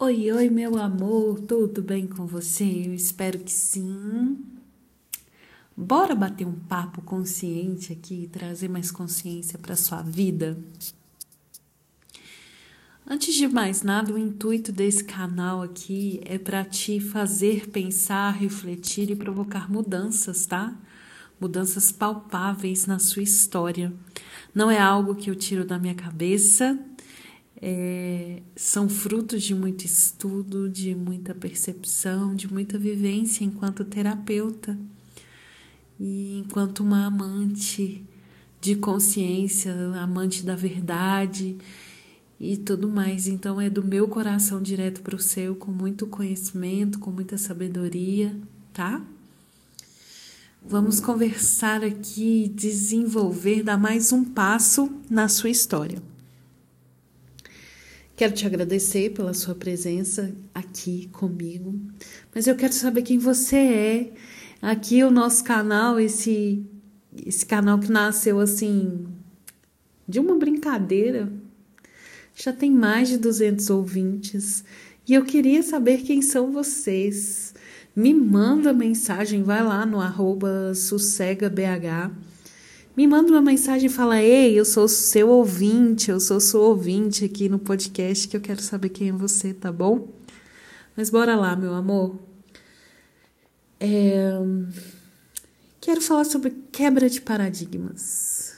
Oi, oi, meu amor, tudo bem com você? Eu espero que sim. Bora bater um papo consciente aqui, trazer mais consciência para sua vida. Antes de mais nada, o intuito desse canal aqui é para te fazer pensar, refletir e provocar mudanças, tá? Mudanças palpáveis na sua história. Não é algo que eu tiro da minha cabeça, é, são frutos de muito estudo, de muita percepção, de muita vivência enquanto terapeuta e enquanto uma amante de consciência, amante da verdade e tudo mais. Então é do meu coração direto para o seu, com muito conhecimento, com muita sabedoria, tá? Vamos conversar aqui, desenvolver, dar mais um passo na sua história. Quero te agradecer pela sua presença aqui comigo, mas eu quero saber quem você é. Aqui o nosso canal, esse esse canal que nasceu assim de uma brincadeira, já tem mais de 200 ouvintes e eu queria saber quem são vocês. Me manda mensagem, vai lá no arroba me manda uma mensagem e fala: Ei, eu sou seu ouvinte, eu sou seu ouvinte aqui no podcast que eu quero saber quem é você, tá bom? Mas bora lá, meu amor. É... Quero falar sobre quebra de paradigmas.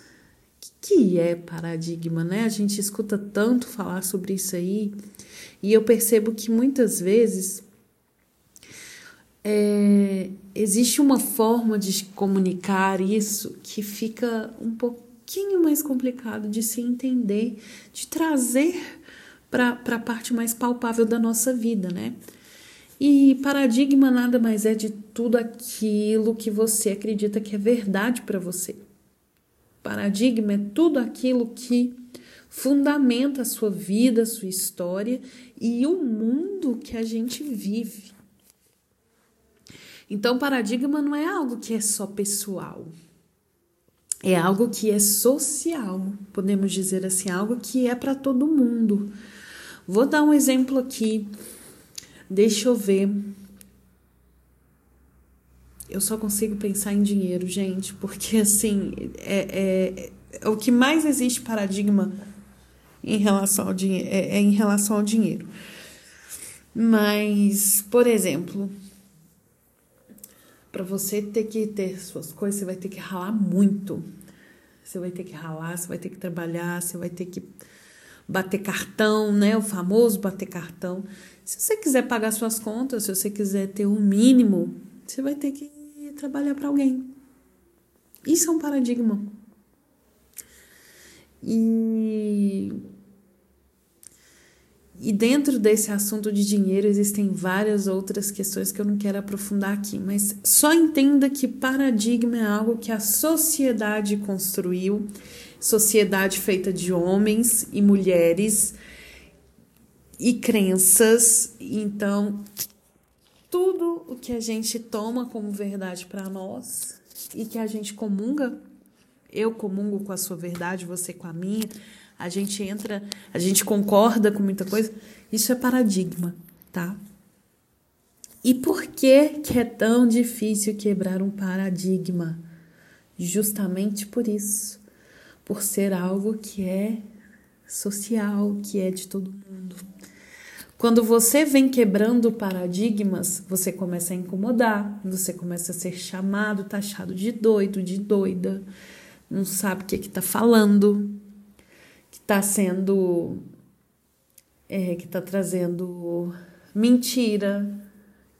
O que é paradigma, né? A gente escuta tanto falar sobre isso aí e eu percebo que muitas vezes é, existe uma forma de comunicar isso que fica um pouquinho mais complicado de se entender, de trazer para a parte mais palpável da nossa vida, né? E paradigma nada mais é de tudo aquilo que você acredita que é verdade para você. Paradigma é tudo aquilo que fundamenta a sua vida, a sua história e o mundo que a gente vive. Então, paradigma não é algo que é só pessoal. É algo que é social, podemos dizer assim, algo que é para todo mundo. Vou dar um exemplo aqui. Deixa eu ver. Eu só consigo pensar em dinheiro, gente, porque assim é, é, é o que mais existe paradigma em relação ao dinheiro é, é em relação ao dinheiro. Mas, por exemplo, para você ter que ter suas coisas, você vai ter que ralar muito. Você vai ter que ralar, você vai ter que trabalhar, você vai ter que bater cartão, né? O famoso bater cartão. Se você quiser pagar suas contas, se você quiser ter o um mínimo, você vai ter que trabalhar para alguém. Isso é um paradigma. E e dentro desse assunto de dinheiro existem várias outras questões que eu não quero aprofundar aqui, mas só entenda que paradigma é algo que a sociedade construiu, sociedade feita de homens e mulheres e crenças. Então, tudo o que a gente toma como verdade para nós e que a gente comunga, eu comungo com a sua verdade, você com a minha a gente entra, a gente concorda com muita coisa. Isso é paradigma, tá? E por que, que é tão difícil quebrar um paradigma? Justamente por isso. Por ser algo que é social, que é de todo mundo. Quando você vem quebrando paradigmas, você começa a incomodar, você começa a ser chamado, taxado de doido, de doida, não sabe o que está falando, está sendo. É, que está trazendo mentira,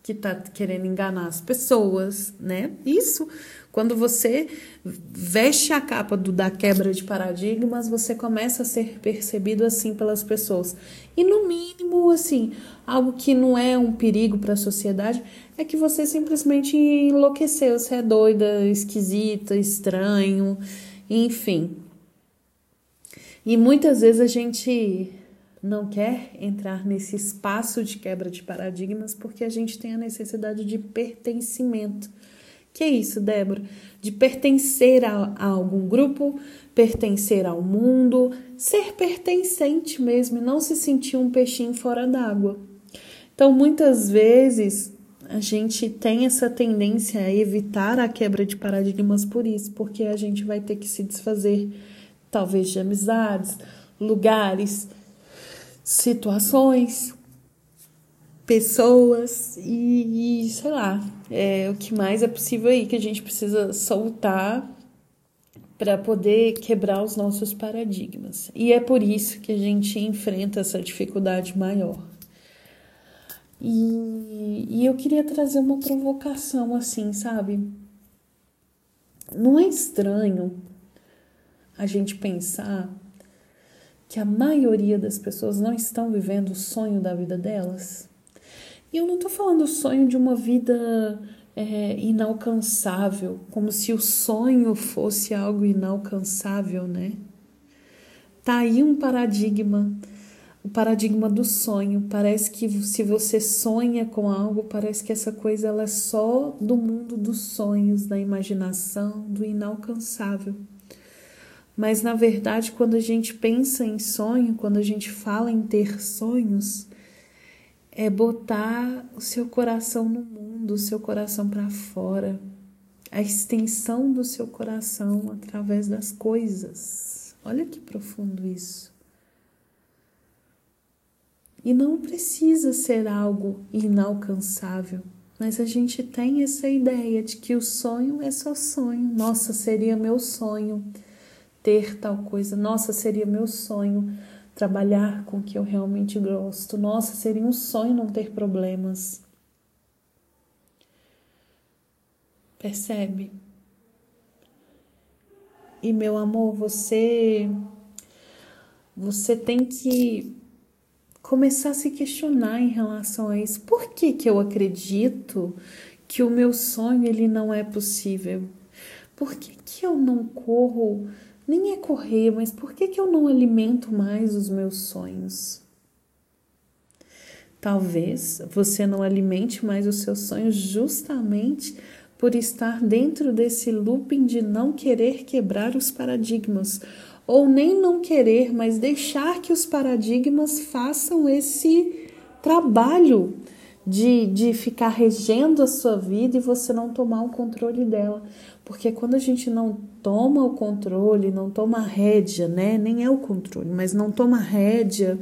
que está querendo enganar as pessoas, né? Isso, quando você veste a capa do, da quebra de paradigmas, você começa a ser percebido assim pelas pessoas. E no mínimo, assim, algo que não é um perigo para a sociedade é que você simplesmente enlouqueceu, você é doida, esquisita, estranho, enfim. E muitas vezes a gente não quer entrar nesse espaço de quebra de paradigmas porque a gente tem a necessidade de pertencimento. Que é isso, Débora? De pertencer a, a algum grupo, pertencer ao mundo, ser pertencente mesmo e não se sentir um peixinho fora d'água. Então, muitas vezes a gente tem essa tendência a evitar a quebra de paradigmas por isso, porque a gente vai ter que se desfazer, talvez, de amizades, lugares, situações, pessoas e, e sei lá, é o que mais é possível aí que a gente precisa soltar para poder quebrar os nossos paradigmas. E é por isso que a gente enfrenta essa dificuldade maior. E, e eu queria trazer uma provocação assim, sabe? Não é estranho a gente pensar que a maioria das pessoas não estão vivendo o sonho da vida delas? E eu não tô falando o sonho de uma vida é, inalcançável, como se o sonho fosse algo inalcançável, né? Tá aí um paradigma o paradigma do sonho. Parece que se você sonha com algo, parece que essa coisa ela é só do mundo dos sonhos, da imaginação, do inalcançável. Mas na verdade, quando a gente pensa em sonho, quando a gente fala em ter sonhos, é botar o seu coração no mundo, o seu coração para fora, a extensão do seu coração através das coisas. Olha que profundo isso. E não precisa ser algo inalcançável, mas a gente tem essa ideia de que o sonho é só sonho. Nossa, seria meu sonho ter tal coisa. Nossa, seria meu sonho trabalhar com o que eu realmente gosto. Nossa, seria um sonho não ter problemas. Percebe? E meu amor, você você tem que começar a se questionar em relação a isso. Por que, que eu acredito que o meu sonho ele não é possível? Por que, que eu não corro, nem é correr, mas por que, que eu não alimento mais os meus sonhos? Talvez você não alimente mais os seus sonhos justamente por estar dentro desse looping de não querer quebrar os paradigmas ou nem não querer, mas deixar que os paradigmas façam esse trabalho de, de ficar regendo a sua vida e você não tomar o controle dela. Porque quando a gente não toma o controle, não toma rédea, né? Nem é o controle, mas não toma rédea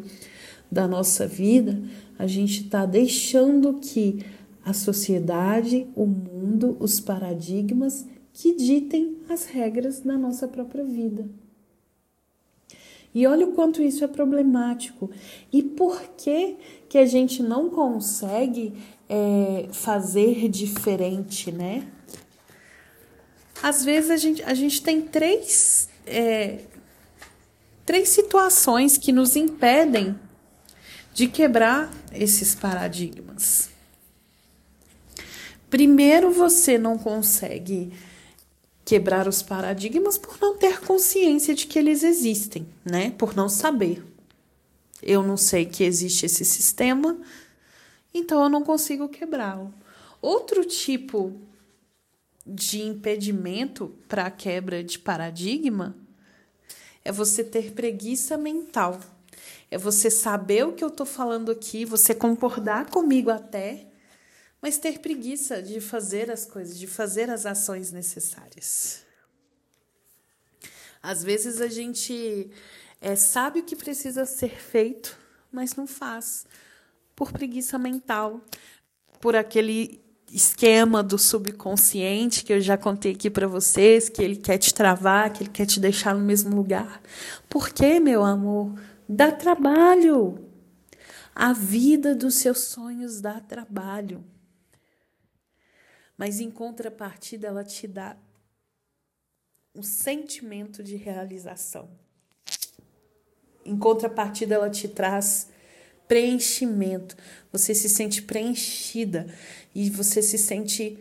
da nossa vida, a gente está deixando que a sociedade, o mundo, os paradigmas que ditem as regras da nossa própria vida. E olha o quanto isso é problemático. E por que, que a gente não consegue é, fazer diferente, né? Às vezes a gente, a gente tem três, é, três situações que nos impedem de quebrar esses paradigmas. Primeiro, você não consegue quebrar os paradigmas por não ter consciência de que eles existem, né? Por não saber. Eu não sei que existe esse sistema, então eu não consigo quebrá-lo. Outro tipo de impedimento para a quebra de paradigma é você ter preguiça mental. É você saber o que eu estou falando aqui, você concordar comigo até, mas ter preguiça de fazer as coisas, de fazer as ações necessárias. Às vezes a gente é, sabe o que precisa ser feito, mas não faz, por preguiça mental, por aquele esquema do subconsciente que eu já contei aqui para vocês, que ele quer te travar, que ele quer te deixar no mesmo lugar. Por quê, meu amor? Dá trabalho. A vida dos seus sonhos dá trabalho mas em contrapartida ela te dá um sentimento de realização. Em contrapartida ela te traz preenchimento. Você se sente preenchida e você se sente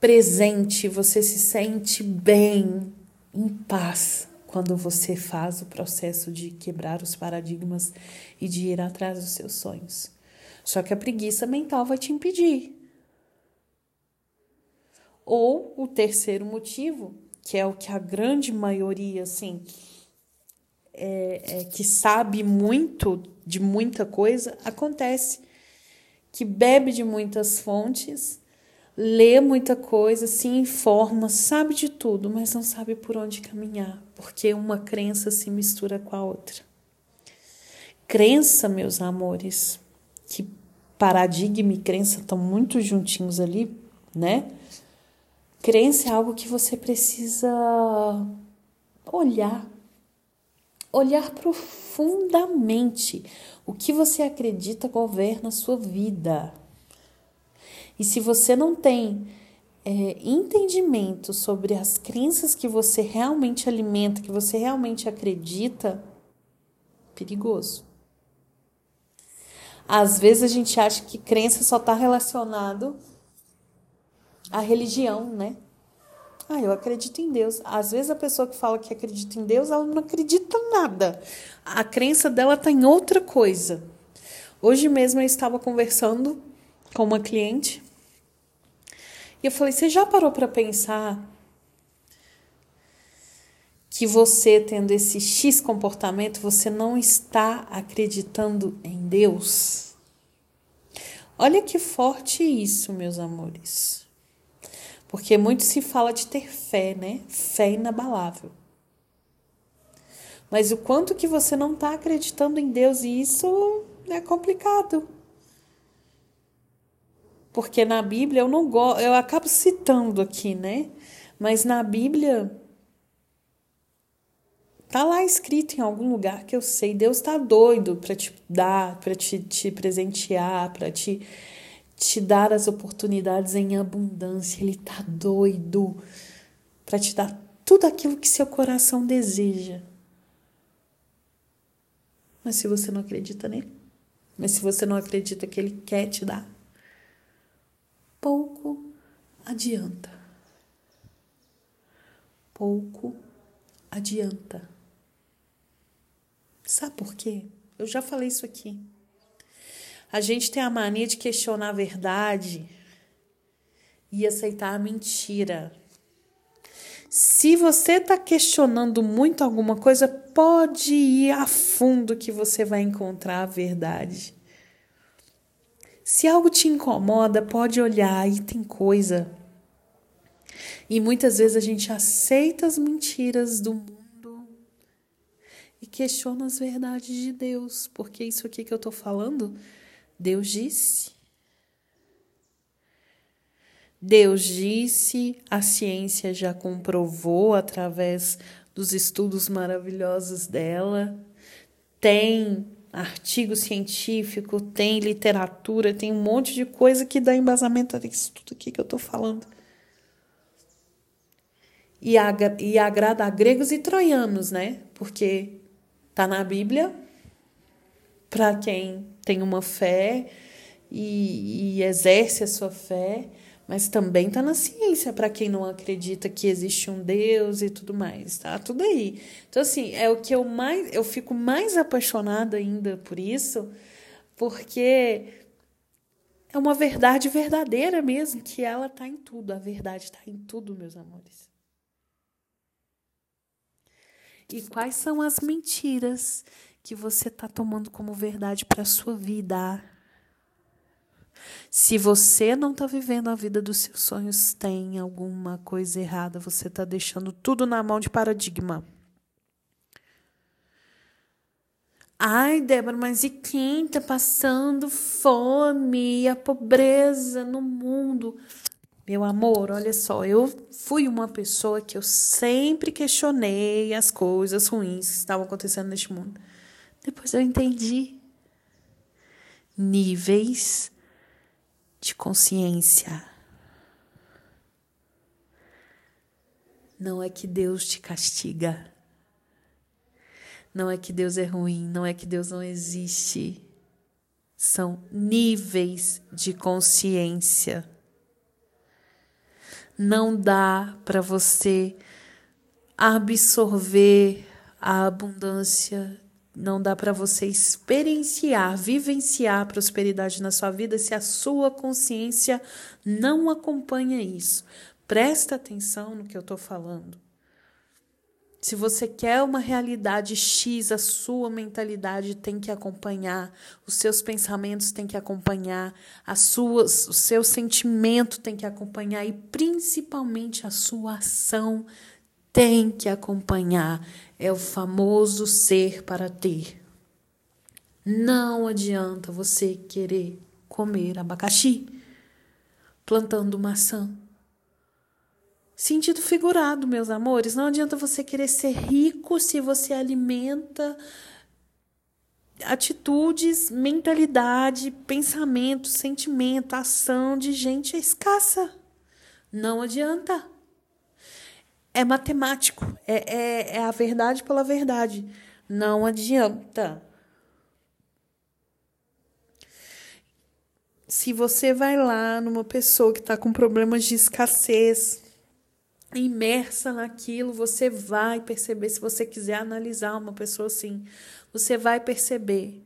presente, você se sente bem, em paz, quando você faz o processo de quebrar os paradigmas e de ir atrás dos seus sonhos. Só que a preguiça mental vai te impedir. Ou o terceiro motivo, que é o que a grande maioria, assim, é, é, que sabe muito de muita coisa, acontece que bebe de muitas fontes, lê muita coisa, se informa, sabe de tudo, mas não sabe por onde caminhar, porque uma crença se mistura com a outra. Crença, meus amores, que paradigma e crença estão muito juntinhos ali, né? Crença é algo que você precisa olhar, olhar profundamente. O que você acredita governa a sua vida. E se você não tem é, entendimento sobre as crenças que você realmente alimenta, que você realmente acredita, perigoso. Às vezes a gente acha que crença só está relacionado à religião, né? Ah, eu acredito em Deus. Às vezes a pessoa que fala que acredita em Deus, ela não acredita em nada. A crença dela está em outra coisa. Hoje mesmo eu estava conversando com uma cliente e eu falei: Você já parou para pensar que você tendo esse X comportamento, você não está acreditando em Deus? Olha que forte isso, meus amores. Porque muito se fala de ter fé, né? Fé inabalável. Mas o quanto que você não está acreditando em Deus, e isso é complicado. Porque na Bíblia eu não gosto, eu acabo citando aqui, né? Mas na Bíblia tá lá escrito em algum lugar que eu sei, Deus está doido para te dar, para te, te presentear, para te te dar as oportunidades em abundância. Ele tá doido para te dar tudo aquilo que seu coração deseja. Mas se você não acredita nele, mas se você não acredita que ele quer te dar, pouco adianta. Pouco adianta. Sabe por quê? Eu já falei isso aqui. A gente tem a mania de questionar a verdade e aceitar a mentira. Se você está questionando muito alguma coisa, pode ir a fundo que você vai encontrar a verdade. Se algo te incomoda, pode olhar e tem coisa. E muitas vezes a gente aceita as mentiras do mundo e questiona as verdades de Deus, porque isso aqui que eu estou falando Deus disse. Deus disse, a ciência já comprovou através dos estudos maravilhosos dela. Tem artigo científico, tem literatura, tem um monte de coisa que dá embasamento a isso tudo aqui que eu estou falando. E, agra e agrada a gregos e troianos, né? Porque tá na Bíblia, para quem tem uma fé e, e, exerce a sua fé, mas também está na ciência para quem não acredita que existe um Deus e tudo mais, tá? Tudo aí. Então assim, é o que eu mais eu fico mais apaixonada ainda por isso, porque é uma verdade verdadeira mesmo, que ela está em tudo, a verdade está em tudo, meus amores. E quais são as mentiras que você está tomando como verdade para a sua vida. Se você não está vivendo a vida dos seus sonhos, tem alguma coisa errada. Você está deixando tudo na mão de paradigma. Ai, Débora, mas e quem está passando fome e a pobreza no mundo? Meu amor, olha só, eu fui uma pessoa que eu sempre questionei as coisas ruins que estavam acontecendo neste mundo. Depois eu entendi níveis de consciência. Não é que Deus te castiga. Não é que Deus é ruim, não é que Deus não existe. São níveis de consciência. Não dá para você absorver a abundância não dá para você experienciar, vivenciar a prosperidade na sua vida se a sua consciência não acompanha isso. Presta atenção no que eu estou falando. Se você quer uma realidade X, a sua mentalidade tem que acompanhar, os seus pensamentos têm que acompanhar, as suas, o seu sentimento tem que acompanhar e principalmente a sua ação tem que acompanhar. É o famoso ser para ter. Não adianta você querer comer abacaxi plantando maçã. Sentido figurado, meus amores. Não adianta você querer ser rico se você alimenta atitudes, mentalidade, pensamento, sentimento, ação de gente escassa. Não adianta. É matemático. É, é, é a verdade pela verdade. Não adianta. Se você vai lá numa pessoa que está com problemas de escassez, imersa naquilo, você vai perceber, se você quiser analisar uma pessoa assim, você vai perceber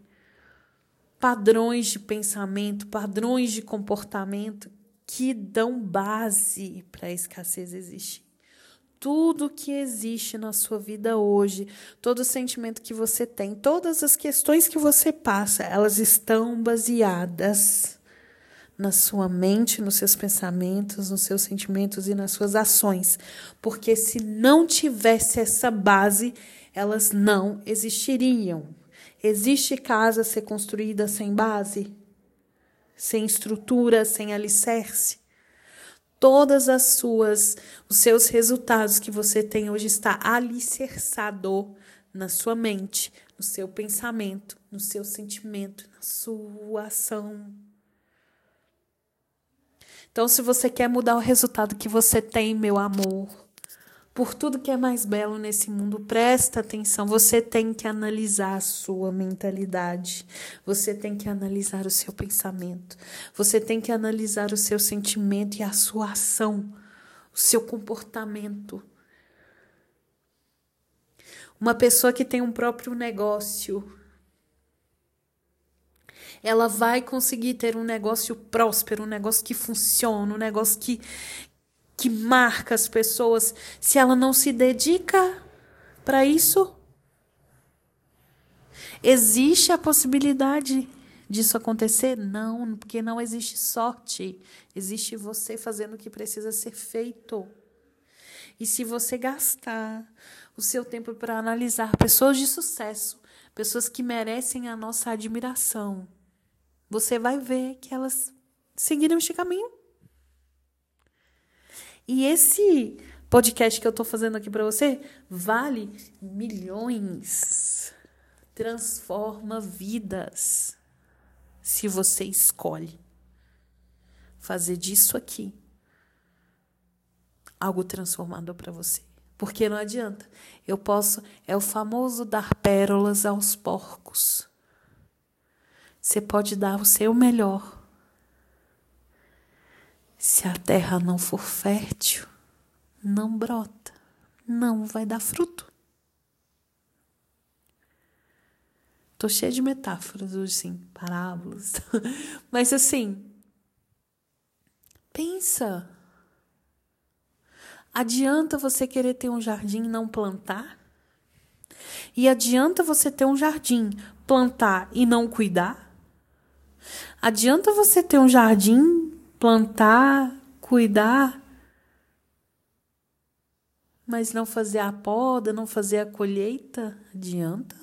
padrões de pensamento, padrões de comportamento que dão base para a escassez existir. Tudo que existe na sua vida hoje, todo sentimento que você tem, todas as questões que você passa, elas estão baseadas na sua mente, nos seus pensamentos, nos seus sentimentos e nas suas ações. Porque se não tivesse essa base, elas não existiriam. Existe casa a ser construída sem base? Sem estrutura, sem alicerce? Todas as suas, os seus resultados que você tem hoje está alicerçado na sua mente, no seu pensamento, no seu sentimento, na sua ação. Então, se você quer mudar o resultado que você tem, meu amor, por tudo que é mais belo nesse mundo, presta atenção. Você tem que analisar a sua mentalidade. Você tem que analisar o seu pensamento. Você tem que analisar o seu sentimento e a sua ação, o seu comportamento. Uma pessoa que tem um próprio negócio, ela vai conseguir ter um negócio próspero, um negócio que funciona, um negócio que, que marca as pessoas, se ela não se dedica para isso? Existe a possibilidade disso acontecer? Não, porque não existe sorte. Existe você fazendo o que precisa ser feito. E se você gastar o seu tempo para analisar pessoas de sucesso, pessoas que merecem a nossa admiração, você vai ver que elas seguiram este caminho. E esse podcast que eu estou fazendo aqui para você vale milhões. Transforma vidas. Se você escolhe fazer disso aqui algo transformador para você. Porque não adianta. Eu posso, é o famoso dar pérolas aos porcos. Você pode dar o seu melhor. Se a terra não for fértil, não brota, não vai dar fruto. Tô cheia de metáforas hoje, sim, parábolas. Mas assim, pensa. Adianta você querer ter um jardim e não plantar? E adianta você ter um jardim, plantar e não cuidar? Adianta você ter um jardim, plantar, cuidar, mas não fazer a poda, não fazer a colheita? Adianta?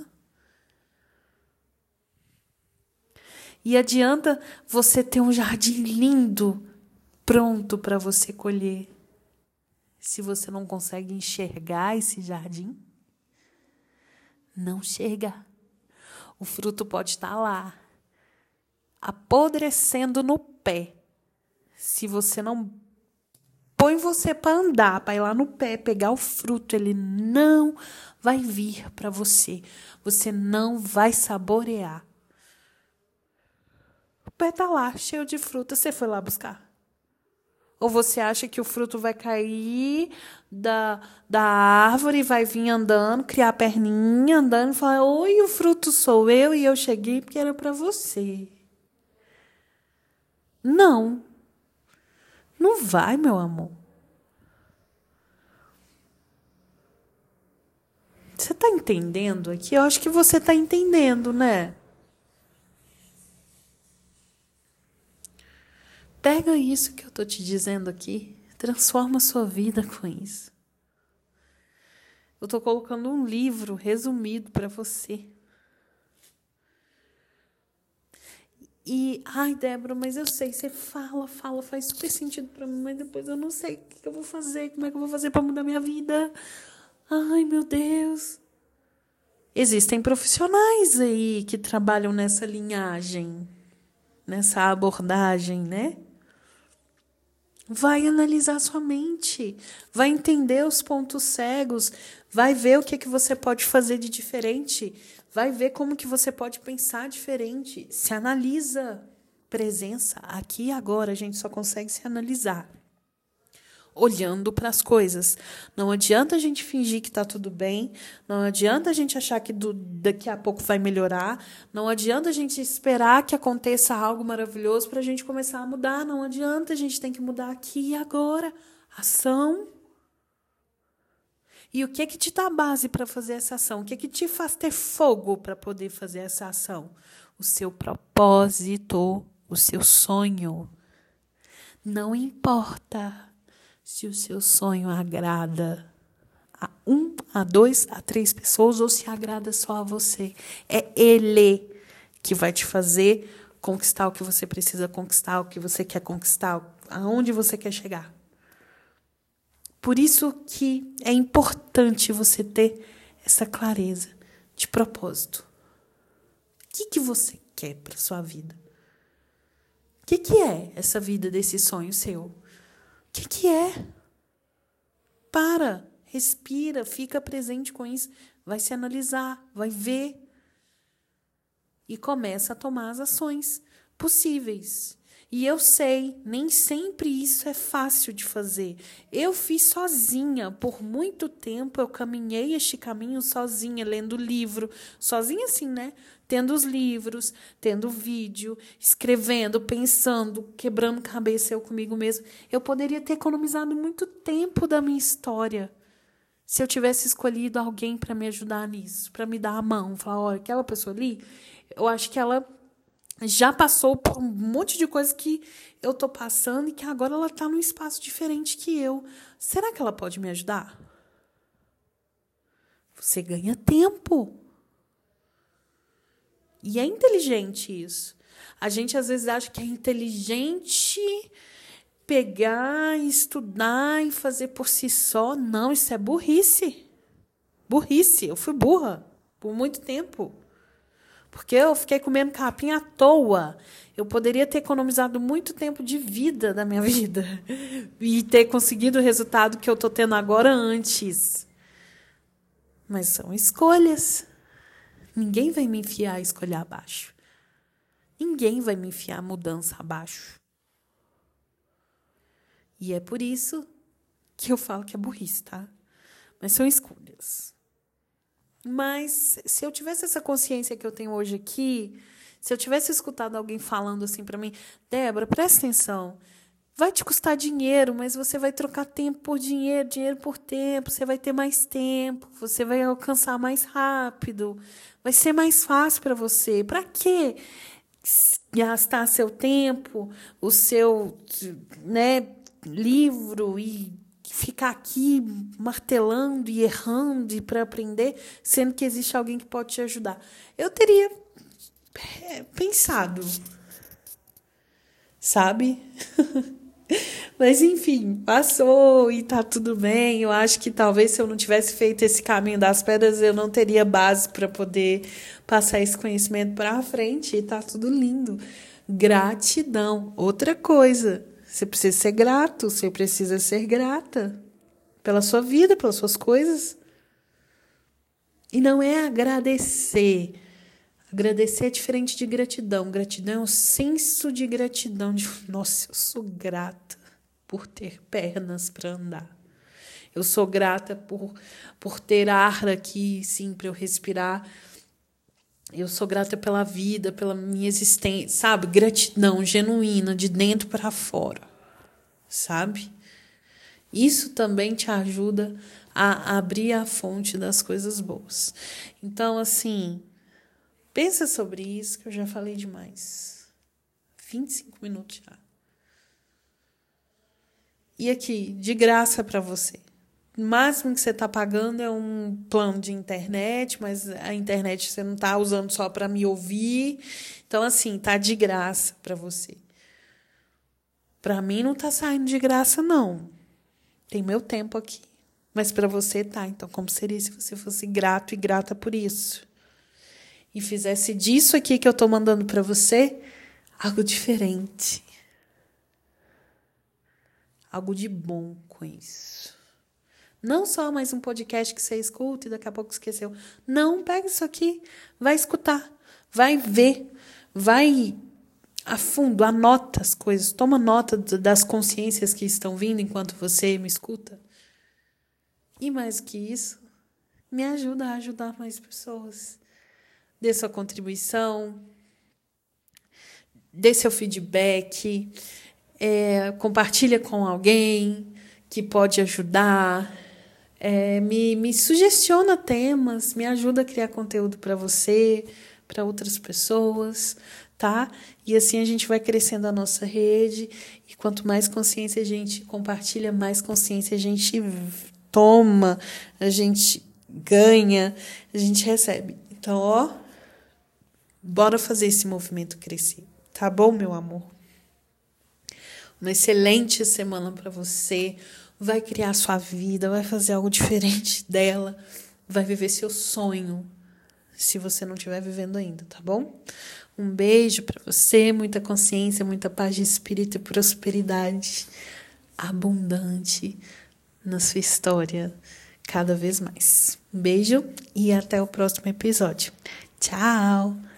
E adianta você ter um jardim lindo, pronto para você colher, se você não consegue enxergar esse jardim? Não chega. O fruto pode estar lá, apodrecendo no pé. Se você não põe você para andar, para ir lá no pé, pegar o fruto, ele não vai vir para você. Você não vai saborear. O pé tá lá, cheio de fruta, você foi lá buscar. Ou você acha que o fruto vai cair da, da árvore e vai vir andando, criar a perninha, andando e falar: Oi, o fruto sou eu e eu cheguei porque era para você. Não. Não vai, meu amor. Você tá entendendo aqui? Eu acho que você tá entendendo, né? Pega isso que eu tô te dizendo aqui, transforma sua vida com isso. Eu tô colocando um livro resumido para você. E, ai, Débora, mas eu sei, você fala, fala, faz super sentido para mim, mas depois eu não sei o que eu vou fazer, como é que eu vou fazer para mudar minha vida. Ai, meu Deus. Existem profissionais aí que trabalham nessa linhagem, nessa abordagem, né? Vai analisar sua mente, vai entender os pontos cegos, vai ver o que, que você pode fazer de diferente, vai ver como que você pode pensar diferente. Se analisa. Presença. Aqui e agora a gente só consegue se analisar olhando para as coisas. Não adianta a gente fingir que está tudo bem, não adianta a gente achar que do, daqui a pouco vai melhorar, não adianta a gente esperar que aconteça algo maravilhoso para a gente começar a mudar, não adianta, a gente tem que mudar aqui e agora. Ação. E o que que te dá base para fazer essa ação? O que que te faz ter fogo para poder fazer essa ação? O seu propósito, o seu sonho. Não importa se o seu sonho agrada a um, a dois, a três pessoas ou se agrada só a você. É ele que vai te fazer conquistar o que você precisa conquistar, o que você quer conquistar, aonde você quer chegar. Por isso que é importante você ter essa clareza de propósito. O que, que você quer para sua vida? O que, que é essa vida desse sonho seu? Que, que é? Para, respira, fica presente com isso, vai se analisar, vai ver e começa a tomar as ações possíveis. E eu sei, nem sempre isso é fácil de fazer. Eu fiz sozinha, por muito tempo eu caminhei este caminho sozinha, lendo livro, sozinha assim, né? Tendo os livros, tendo vídeo, escrevendo, pensando, quebrando cabeça eu comigo mesmo. Eu poderia ter economizado muito tempo da minha história se eu tivesse escolhido alguém para me ajudar nisso, para me dar a mão, falar, olha, aquela pessoa ali, eu acho que ela já passou por um monte de coisa que eu tô passando e que agora ela tá num espaço diferente que eu. Será que ela pode me ajudar? Você ganha tempo. E é inteligente isso. A gente às vezes acha que é inteligente pegar, estudar e fazer por si só. Não, isso é burrice. Burrice. Eu fui burra por muito tempo. Porque eu fiquei comendo capim à toa. Eu poderia ter economizado muito tempo de vida da minha vida e ter conseguido o resultado que eu estou tendo agora antes. Mas são escolhas. Ninguém vai me enfiar a escolher abaixo. Ninguém vai me enfiar a mudança abaixo. E é por isso que eu falo que é burrice, tá? Mas são escolhas. Mas se eu tivesse essa consciência que eu tenho hoje aqui, se eu tivesse escutado alguém falando assim para mim, Débora, presta atenção. Vai te custar dinheiro, mas você vai trocar tempo por dinheiro, dinheiro por tempo, você vai ter mais tempo, você vai alcançar mais rápido, vai ser mais fácil para você. Para quê? Gastar seu tempo, o seu, né, livro e ficar aqui martelando e errando para aprender, sendo que existe alguém que pode te ajudar. Eu teria é, pensado, sabe? Mas enfim, passou e tá tudo bem. Eu acho que talvez se eu não tivesse feito esse caminho das pedras, eu não teria base para poder passar esse conhecimento para frente e tá tudo lindo. Gratidão. Outra coisa, você precisa ser grato, você precisa ser grata pela sua vida, pelas suas coisas. E não é agradecer. Agradecer é diferente de gratidão. Gratidão é o senso de gratidão. De, Nossa, eu sou grata por ter pernas para andar. Eu sou grata por, por ter ar aqui, sim, para eu respirar. Eu sou grata pela vida, pela minha existência, sabe? Gratidão genuína, de dentro para fora, sabe? Isso também te ajuda a abrir a fonte das coisas boas. Então, assim, pensa sobre isso, que eu já falei demais. 25 minutos já. E aqui, de graça para você. O máximo que você está pagando é um plano de internet, mas a internet você não está usando só para me ouvir. Então, assim, tá de graça para você. Para mim não tá saindo de graça, não. Tem meu tempo aqui. Mas para você tá. Então, como seria se você fosse grato e grata por isso? E fizesse disso aqui que eu tô mandando para você algo diferente. Algo de bom com isso. Não só mais um podcast que você escuta e daqui a pouco esqueceu. Não, pega isso aqui, vai escutar, vai ver, vai a fundo, anota as coisas, toma nota das consciências que estão vindo enquanto você me escuta. E mais que isso, me ajuda a ajudar mais pessoas. Dê sua contribuição, dê seu feedback, é, compartilha com alguém que pode ajudar. É, me, me sugestiona temas, me ajuda a criar conteúdo para você, para outras pessoas, tá? E assim a gente vai crescendo a nossa rede, e quanto mais consciência a gente compartilha, mais consciência a gente toma, a gente ganha, a gente recebe. Então, ó, bora fazer esse movimento crescer, tá bom, meu amor? Uma excelente semana para você vai criar sua vida, vai fazer algo diferente dela, vai viver seu sonho, se você não estiver vivendo ainda, tá bom? Um beijo para você, muita consciência, muita paz de espírito e prosperidade abundante na sua história cada vez mais. Um beijo e até o próximo episódio. Tchau!